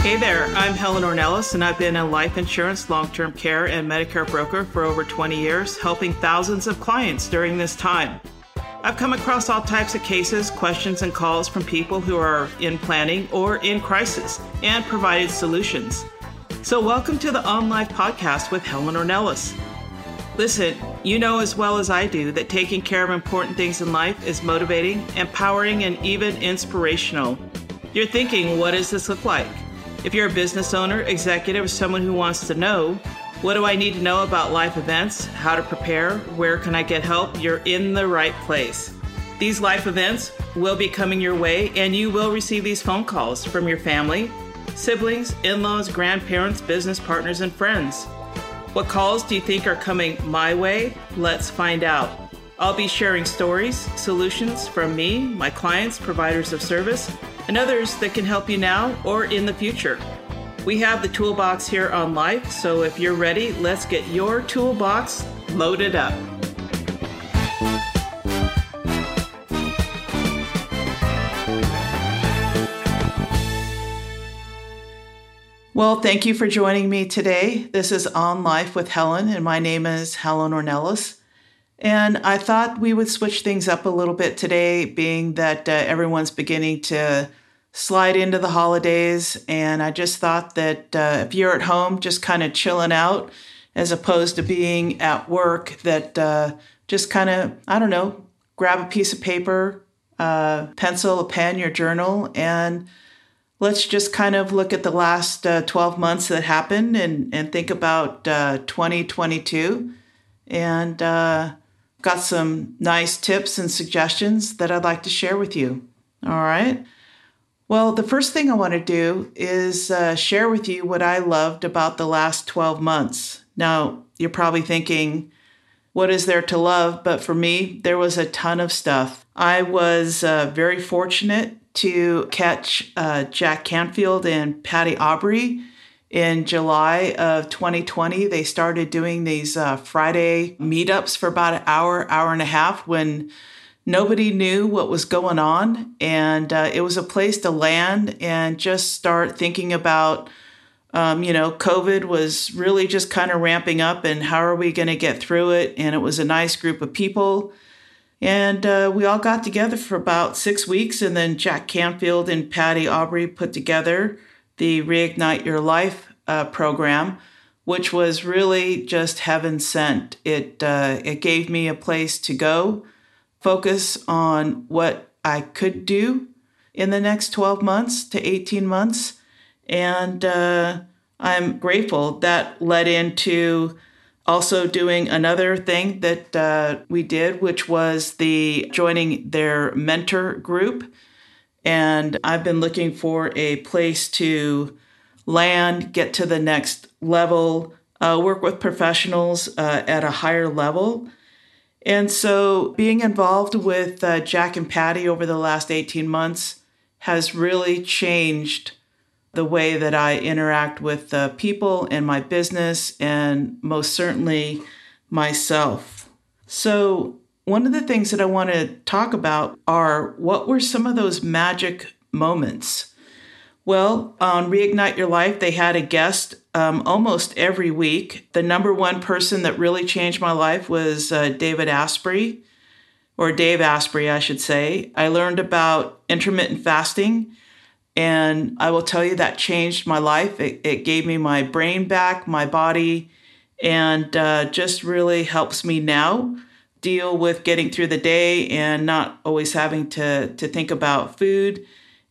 Hey there, I'm Helen Ornelas, and I've been a life insurance, long term care, and Medicare broker for over 20 years, helping thousands of clients during this time. I've come across all types of cases, questions, and calls from people who are in planning or in crisis and provided solutions. So, welcome to the On Life podcast with Helen Ornelas. Listen, you know as well as I do that taking care of important things in life is motivating, empowering, and even inspirational. You're thinking, what does this look like? If you're a business owner, executive, or someone who wants to know, what do I need to know about life events? How to prepare? Where can I get help? You're in the right place. These life events will be coming your way, and you will receive these phone calls from your family, siblings, in laws, grandparents, business partners, and friends. What calls do you think are coming my way? Let's find out. I'll be sharing stories, solutions from me, my clients, providers of service, and others that can help you now or in the future. We have the toolbox here on Life, so if you're ready, let's get your toolbox loaded up. Well, thank you for joining me today. This is On Life with Helen, and my name is Helen Ornelas. And I thought we would switch things up a little bit today, being that uh, everyone's beginning to slide into the holidays. And I just thought that uh, if you're at home, just kind of chilling out, as opposed to being at work, that uh, just kind of, I don't know, grab a piece of paper, uh, pencil, a pen, your journal, and let's just kind of look at the last uh, 12 months that happened and, and think about uh, 2022. And uh, got some nice tips and suggestions that I'd like to share with you. All right. Well, the first thing I want to do is uh, share with you what I loved about the last 12 months. Now, you're probably thinking, what is there to love? But for me, there was a ton of stuff. I was uh, very fortunate to catch uh, Jack Canfield and Patty Aubrey in July of 2020. They started doing these uh, Friday meetups for about an hour, hour and a half when Nobody knew what was going on, and uh, it was a place to land and just start thinking about. Um, you know, COVID was really just kind of ramping up, and how are we going to get through it? And it was a nice group of people. And uh, we all got together for about six weeks, and then Jack Canfield and Patty Aubrey put together the Reignite Your Life uh, program, which was really just heaven sent. It uh, it gave me a place to go focus on what I could do in the next 12 months to 18 months. And uh, I'm grateful that led into also doing another thing that uh, we did, which was the joining their mentor group. And I've been looking for a place to land, get to the next level, uh, work with professionals uh, at a higher level and so being involved with uh, Jack and Patty over the last 18 months has really changed the way that I interact with uh, people in my business and most certainly myself. So, one of the things that I want to talk about are what were some of those magic moments well, on Reignite Your Life, they had a guest um, almost every week. The number one person that really changed my life was uh, David Asprey, or Dave Asprey, I should say. I learned about intermittent fasting, and I will tell you that changed my life. It, it gave me my brain back, my body, and uh, just really helps me now deal with getting through the day and not always having to, to think about food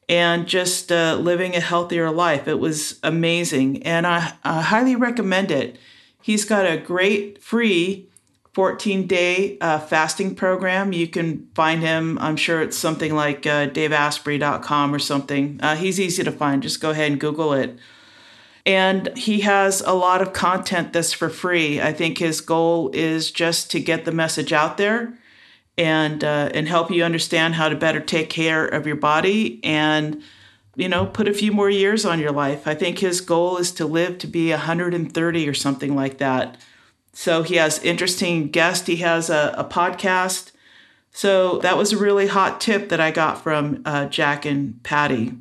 and just uh, living a healthier life. It was amazing, and I, I, highly recommend it. He's got a great free 14 day uh, fasting program. You can find him, I'm sure it's something like uh, daveasprey.com or something. Uh, he's easy to find. Just go ahead and Google it. And he has a lot of content that's for free. I think his goal is just to get the message out there and uh, and help you understand how to better take care of your body and you know put a few more years on your life. I think his goal is to live to be 130 or something like that. So he has interesting guests. He has a, a podcast So that was a really hot tip that I got from uh, Jack and Patty.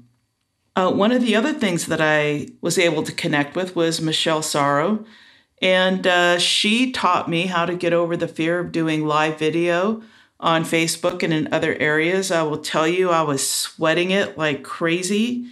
Uh, one of the other things that I was able to connect with was Michelle Sorrow. And uh, she taught me how to get over the fear of doing live video on Facebook and in other areas. I will tell you, I was sweating it like crazy,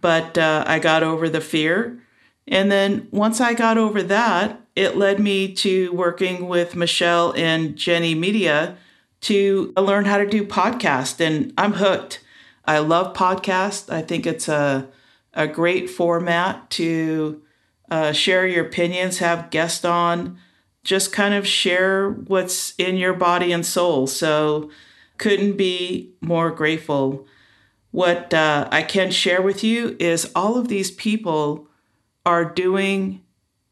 but uh, I got over the fear. And then once I got over that, it led me to working with Michelle and Jenny Media to learn how to do podcast. And I'm hooked. I love podcast. I think it's a, a great format to uh, share your opinions, have guests on, just kind of share what's in your body and soul. So, couldn't be more grateful. What uh, I can share with you is all of these people are doing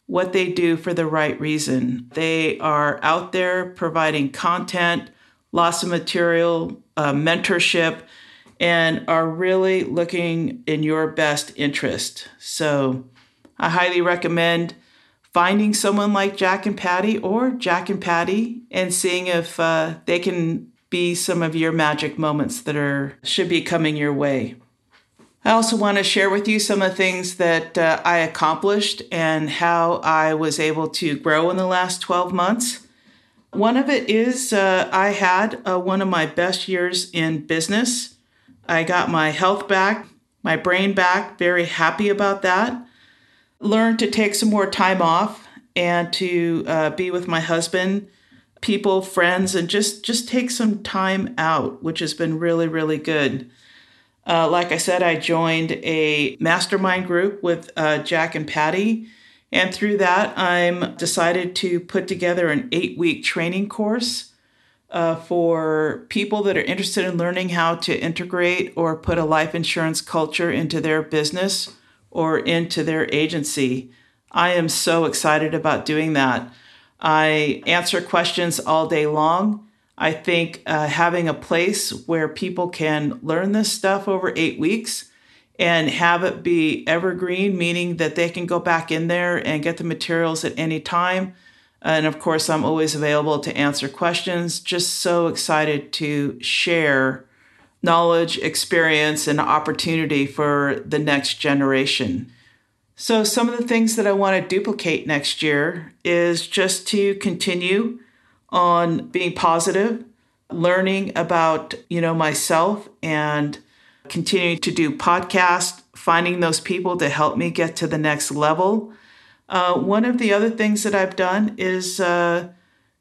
what they do for the right reason. They are out there providing content, lots of material, uh, mentorship, and are really looking in your best interest. So I highly recommend finding someone like Jack and Patty or Jack and Patty and seeing if uh, they can be some of your magic moments that are should be coming your way. I also want to share with you some of the things that uh, I accomplished and how I was able to grow in the last 12 months. One of it is uh, I had uh, one of my best years in business. I got my health back, my brain back, very happy about that. Learned to take some more time off and to uh, be with my husband, people, friends, and just just take some time out, which has been really really good. Uh, like I said, I joined a mastermind group with uh, Jack and Patty. And through that, I'm decided to put together an eight week training course uh, for people that are interested in learning how to integrate or put a life insurance culture into their business or into their agency. I am so excited about doing that. I answer questions all day long. I think uh, having a place where people can learn this stuff over eight weeks and have it be evergreen, meaning that they can go back in there and get the materials at any time. And of course, I'm always available to answer questions. Just so excited to share knowledge, experience, and opportunity for the next generation. So, some of the things that I want to duplicate next year is just to continue on being positive, learning about, you know, myself and continuing to do podcasts, finding those people to help me get to the next level. Uh, one of the other things that I've done is uh,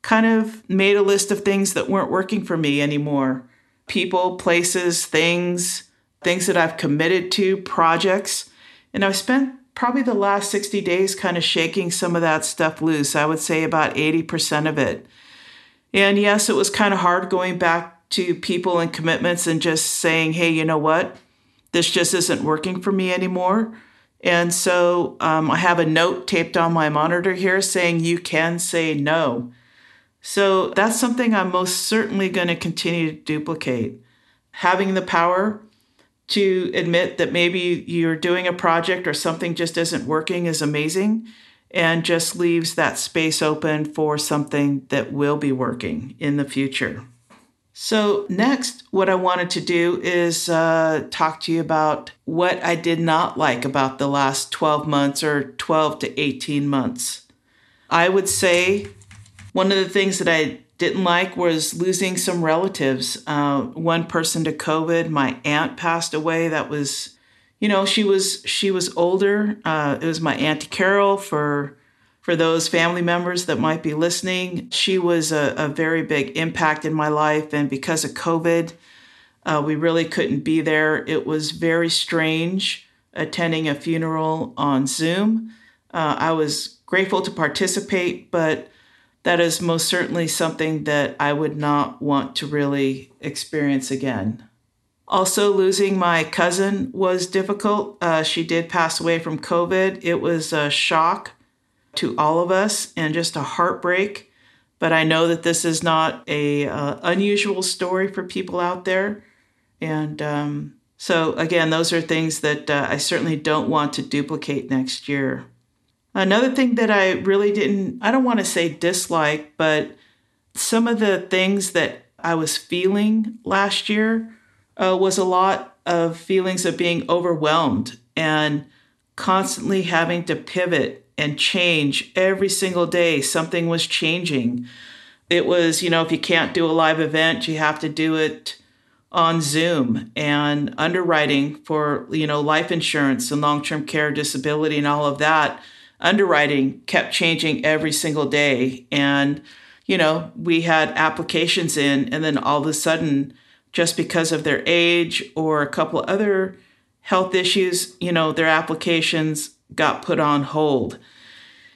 kind of made a list of things that weren't working for me anymore people, places, things, things that I've committed to, projects. And I've spent probably the last 60 days kind of shaking some of that stuff loose. I would say about 80% of it. And yes, it was kind of hard going back to people and commitments and just saying, hey, you know what? This just isn't working for me anymore. And so um, I have a note taped on my monitor here saying you can say no. So that's something I'm most certainly going to continue to duplicate. Having the power to admit that maybe you're doing a project or something just isn't working is amazing and just leaves that space open for something that will be working in the future. So, next, what I wanted to do is uh, talk to you about what I did not like about the last 12 months or 12 to 18 months. I would say one of the things that I didn't like was losing some relatives. Uh, one person to COVID, my aunt passed away. That was you know she was she was older. Uh, it was my auntie carol for for those family members that might be listening. She was a, a very big impact in my life and because of covid uh, we really couldn't be there. It was very strange attending a funeral on zoom. Uh, i was grateful to participate but that is most certainly something that i would not want to really experience again also, losing my cousin was difficult. Uh, she did pass away from COVID. It was a shock to all of us and just a heartbreak. But I know that this is not a uh, unusual story for people out there, and um, so again, those are things that uh, I certainly don't want to duplicate next year. Another thing that I really didn't, I don't want to say dislike, but some of the things that I was feeling last year uh, was a lot of feelings of being overwhelmed and constantly having to pivot and change every single day. Something was changing. It was, you know, if you can't do a live event, you have to do it on Zoom and underwriting for, you know, life insurance and long term care, disability, and all of that. Underwriting kept changing every single day. And, you know, we had applications in, and then all of a sudden, just because of their age or a couple other health issues, you know, their applications got put on hold.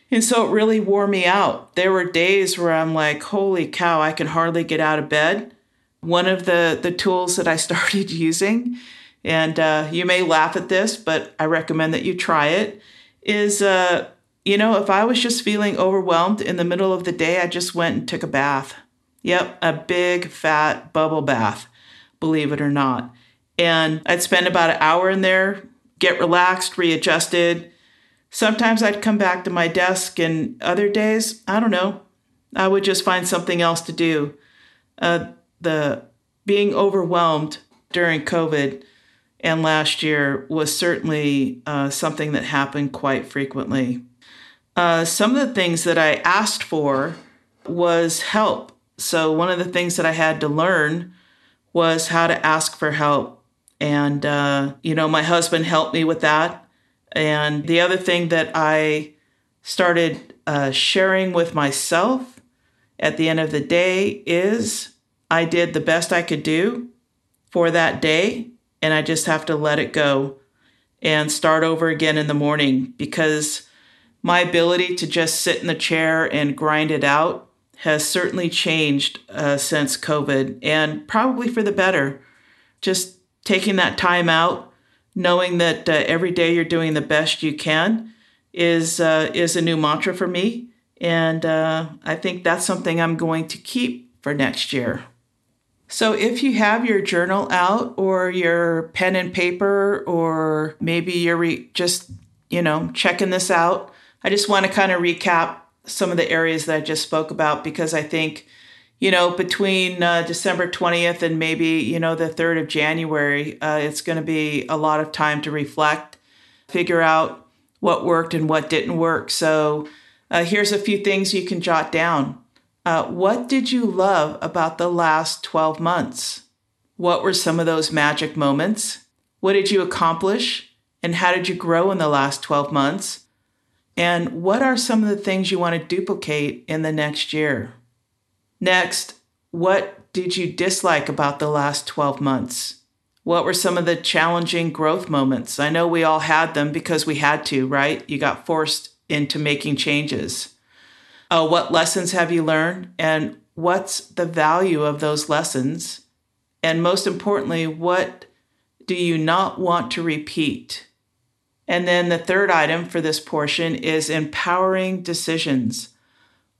And so it really wore me out. There were days where I'm like, holy cow, I can hardly get out of bed. One of the, the tools that I started using, and uh, you may laugh at this, but I recommend that you try it, is uh, you know, if I was just feeling overwhelmed in the middle of the day, I just went and took a bath. Yep, a big fat bubble bath, believe it or not. And I'd spend about an hour in there, get relaxed, readjusted. Sometimes I'd come back to my desk, and other days, I don't know, I would just find something else to do. Uh, the being overwhelmed during COVID and last year was certainly uh, something that happened quite frequently. Uh, some of the things that I asked for was help. So, one of the things that I had to learn was how to ask for help. And, uh, you know, my husband helped me with that. And the other thing that I started uh, sharing with myself at the end of the day is I did the best I could do for that day. And I just have to let it go and start over again in the morning because my ability to just sit in the chair and grind it out has certainly changed uh, since COVID and probably for the better. Just taking that time out, knowing that uh, every day you're doing the best you can is uh, is a new mantra for me, and uh, I think that's something I'm going to keep for next year. So, if you have your journal out or your pen and paper, or maybe you're re- just, you know, checking this out, I just want to kind of recap some of the areas that I just spoke about because I think, you know, between uh, December 20th and maybe, you know, the 3rd of January, uh, it's going to be a lot of time to reflect, figure out what worked and what didn't work. So uh, here's a few things you can jot down. Uh, what did you love about the last 12 months? What were some of those magic moments? What did you accomplish? And how did you grow in the last 12 months? And what are some of the things you want to duplicate in the next year? Next, what did you dislike about the last 12 months? What were some of the challenging growth moments? I know we all had them because we had to, right? You got forced into making changes. Uh, what lessons have you learned? And what's the value of those lessons? And most importantly, what do you not want to repeat? And then the third item for this portion is empowering decisions.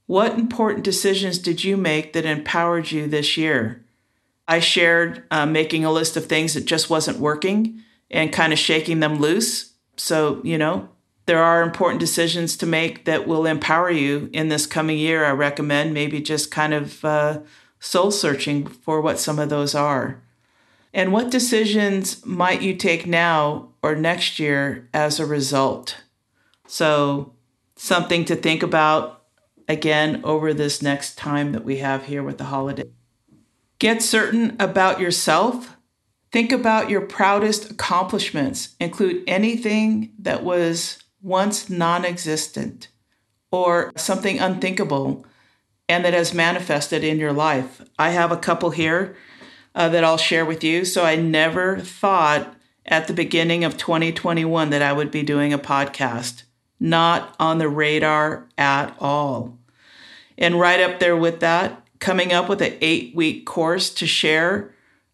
What important decisions did you make that empowered you this year? I shared uh, making a list of things that just wasn't working and kind of shaking them loose. So, you know, there are important decisions to make that will empower you in this coming year. I recommend maybe just kind of uh, soul searching for what some of those are. And what decisions might you take now or next year as a result? So, something to think about again over this next time that we have here with the holiday. Get certain about yourself. Think about your proudest accomplishments. Include anything that was once non existent or something unthinkable and that has manifested in your life. I have a couple here uh, that I'll share with you. So I never thought at the beginning of 2021 that I would be doing a podcast. Not on the radar at all. And right up there with that, coming up with an eight week course to share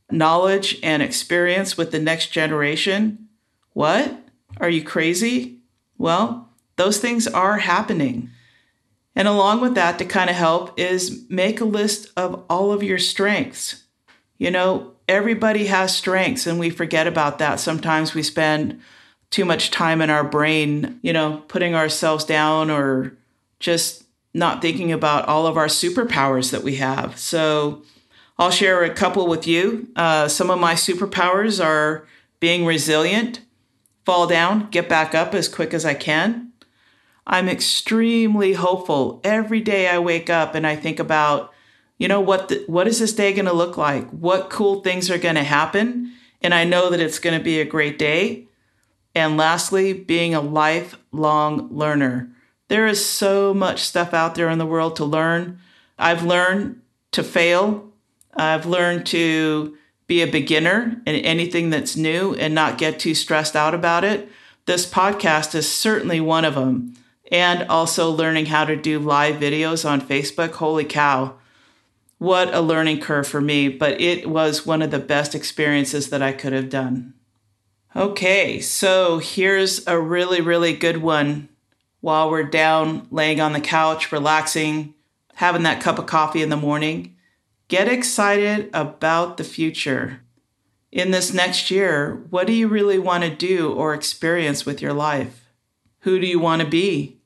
knowledge and experience with the next generation. What? Are you crazy? Well, those things are happening. And along with that, to kind of help, is make a list of all of your strengths. You know, everybody has strengths and we forget about that. Sometimes we spend too much time in our brain, you know, putting ourselves down or just not thinking about all of our superpowers that we have. So, I'll share a couple with you. Uh, some of my superpowers are being resilient, fall down, get back up as quick as I can. I'm extremely hopeful. Every day I wake up and I think about, you know, what the, what is this day going to look like? What cool things are going to happen? And I know that it's going to be a great day. And lastly, being a lifelong learner. There is so much stuff out there in the world to learn. I've learned to fail. I've learned to be a beginner in anything that's new and not get too stressed out about it. This podcast is certainly one of them. And also learning how to do live videos on Facebook. Holy cow. What a learning curve for me, but it was one of the best experiences that I could have done. Okay, so here's a really, really good one while we're down laying on the couch, relaxing, having that cup of coffee in the morning. Get excited about the future. In this next year, what do you really want to do or experience with your life? Who do you want to be?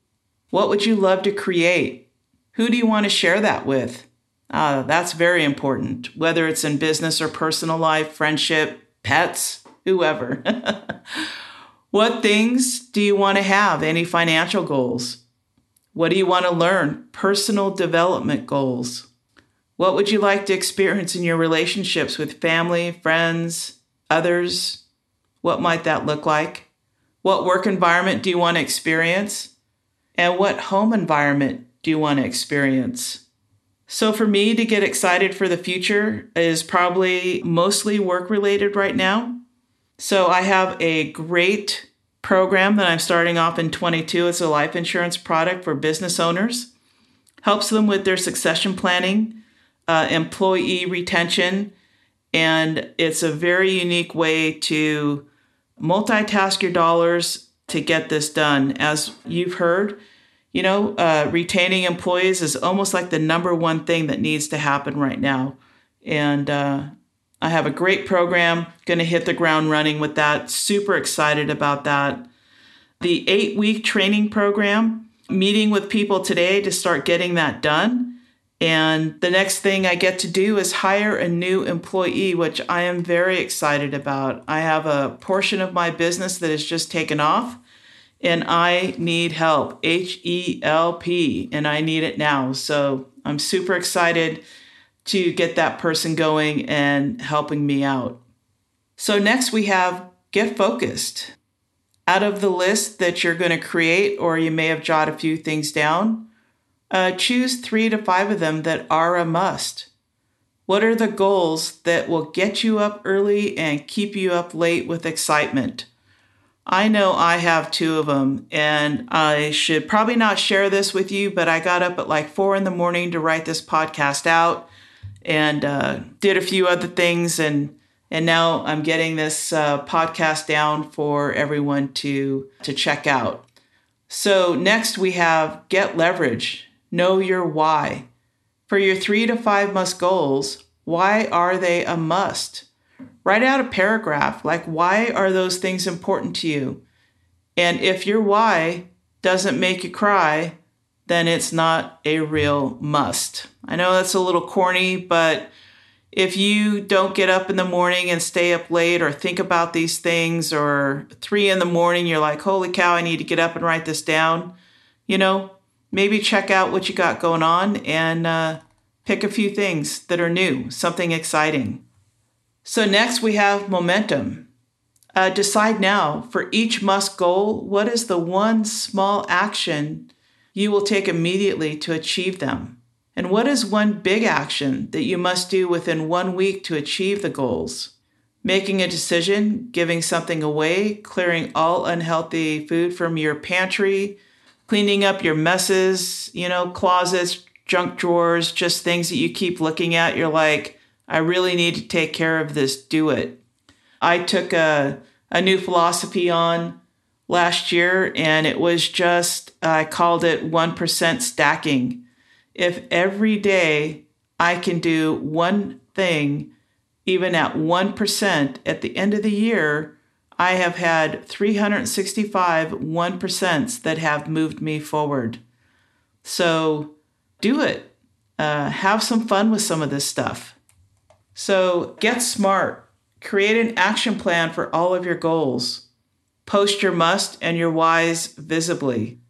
What would you love to create? Who do you want to share that with? Uh, that's very important, whether it's in business or personal life, friendship, pets, whoever. What things do you want to have? Any financial goals? What do you want to learn? Personal development goals. What would you like to experience in your relationships with family, friends, others? What might that look like? What work environment do you want to experience? And what home environment do you want to experience? So, for me to get excited for the future is probably mostly work related right now. So I have a great program that I'm starting off in 22. It's a life insurance product for business owners. Helps them with their succession planning, uh, employee retention, and it's a very unique way to multitask your dollars to get this done. As you've heard, you know, uh, retaining employees is almost like the number one thing that needs to happen right now. And uh, I have a great program, going to hit the ground running with that. Super excited about that. The eight week training program, meeting with people today to start getting that done. And the next thing I get to do is hire a new employee, which I am very excited about. I have a portion of my business that has just taken off and I need help H E L P, and I need it now. So I'm super excited to get that person going and helping me out. So, next we have get focused. Out of the list that you're going to create, or you may have jotted a few things down, uh, choose three to five of them that are a must. What are the goals that will get you up early and keep you up late with excitement? I know I have two of them, and I should probably not share this with you, but I got up at like four in the morning to write this podcast out and uh, did a few other things and and now I'm getting this uh, podcast down for everyone to to check out. So next we have get leverage. Know your why. For your three to five must goals, why are they a must? Write out a paragraph like why are those things important to you? And if your why doesn't make you cry, then it's not a real must. I know that's a little corny, but if you don't get up in the morning and stay up late or think about these things, or three in the morning, you're like, holy cow, I need to get up and write this down, you know, maybe check out what you got going on and uh, pick a few things that are new, something exciting. So, next we have momentum. Uh, decide now for each must goal, what is the one small action you will take immediately to achieve them? And what is one big action that you must do within one week to achieve the goals? Making a decision, giving something away, clearing all unhealthy food from your pantry, cleaning up your messes, you know, closets, junk drawers, just things that you keep looking at. You're like, I really need to take care of this, do it. I took a, a new philosophy on last year, and it was just, I called it 1% stacking. If every day I can do one thing, even at 1%, at the end of the year, I have had 365 1%s that have moved me forward. So do it. Uh, have some fun with some of this stuff. So get smart. Create an action plan for all of your goals. Post your must and your whys visibly.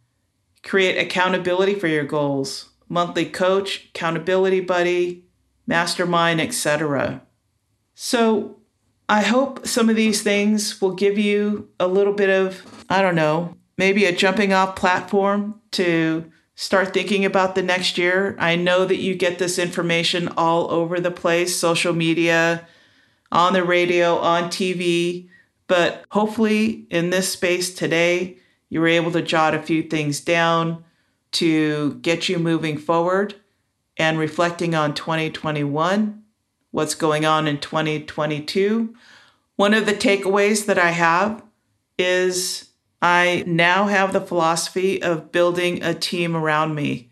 Create accountability for your goals. Monthly coach, accountability buddy, mastermind, etc. So, I hope some of these things will give you a little bit of, I don't know, maybe a jumping off platform to start thinking about the next year. I know that you get this information all over the place social media, on the radio, on TV, but hopefully in this space today, you were able to jot a few things down to get you moving forward and reflecting on 2021, what's going on in 2022. One of the takeaways that I have is I now have the philosophy of building a team around me.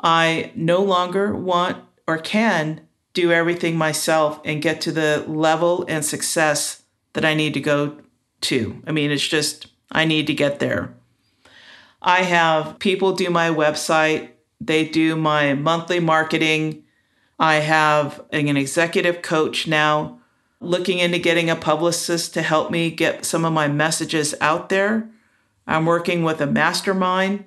I no longer want or can do everything myself and get to the level and success that I need to go to. I mean, it's just, I need to get there. I have people do my website, they do my monthly marketing. I have an executive coach now looking into getting a publicist to help me get some of my messages out there. I'm working with a mastermind.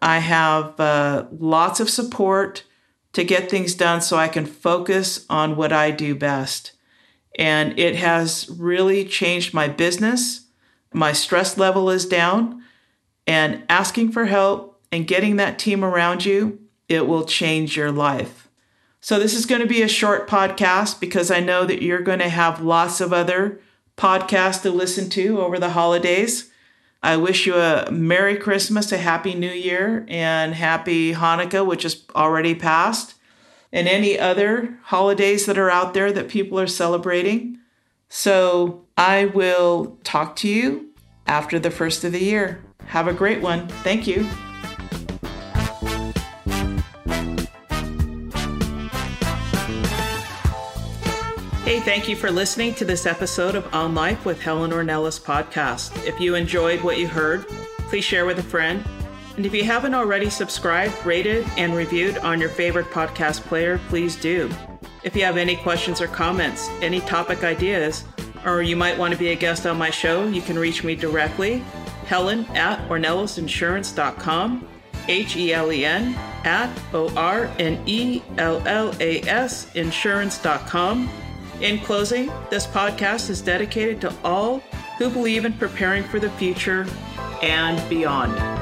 I have uh, lots of support to get things done so I can focus on what I do best. And it has really changed my business. My stress level is down, and asking for help and getting that team around you, it will change your life. So, this is going to be a short podcast because I know that you're going to have lots of other podcasts to listen to over the holidays. I wish you a Merry Christmas, a Happy New Year, and Happy Hanukkah, which is already passed, and any other holidays that are out there that people are celebrating. So I will talk to you after the first of the year. Have a great one. Thank you. Thank you for listening to this episode of On Life with Helen Ornelas podcast. If you enjoyed what you heard, please share with a friend. And if you haven't already subscribed, rated, and reviewed on your favorite podcast player, please do. If you have any questions or comments, any topic ideas, or you might want to be a guest on my show, you can reach me directly, helen at ornelasinsurance.com, H E L E N at O R N E L L A S insurance.com. In closing, this podcast is dedicated to all who believe in preparing for the future and beyond.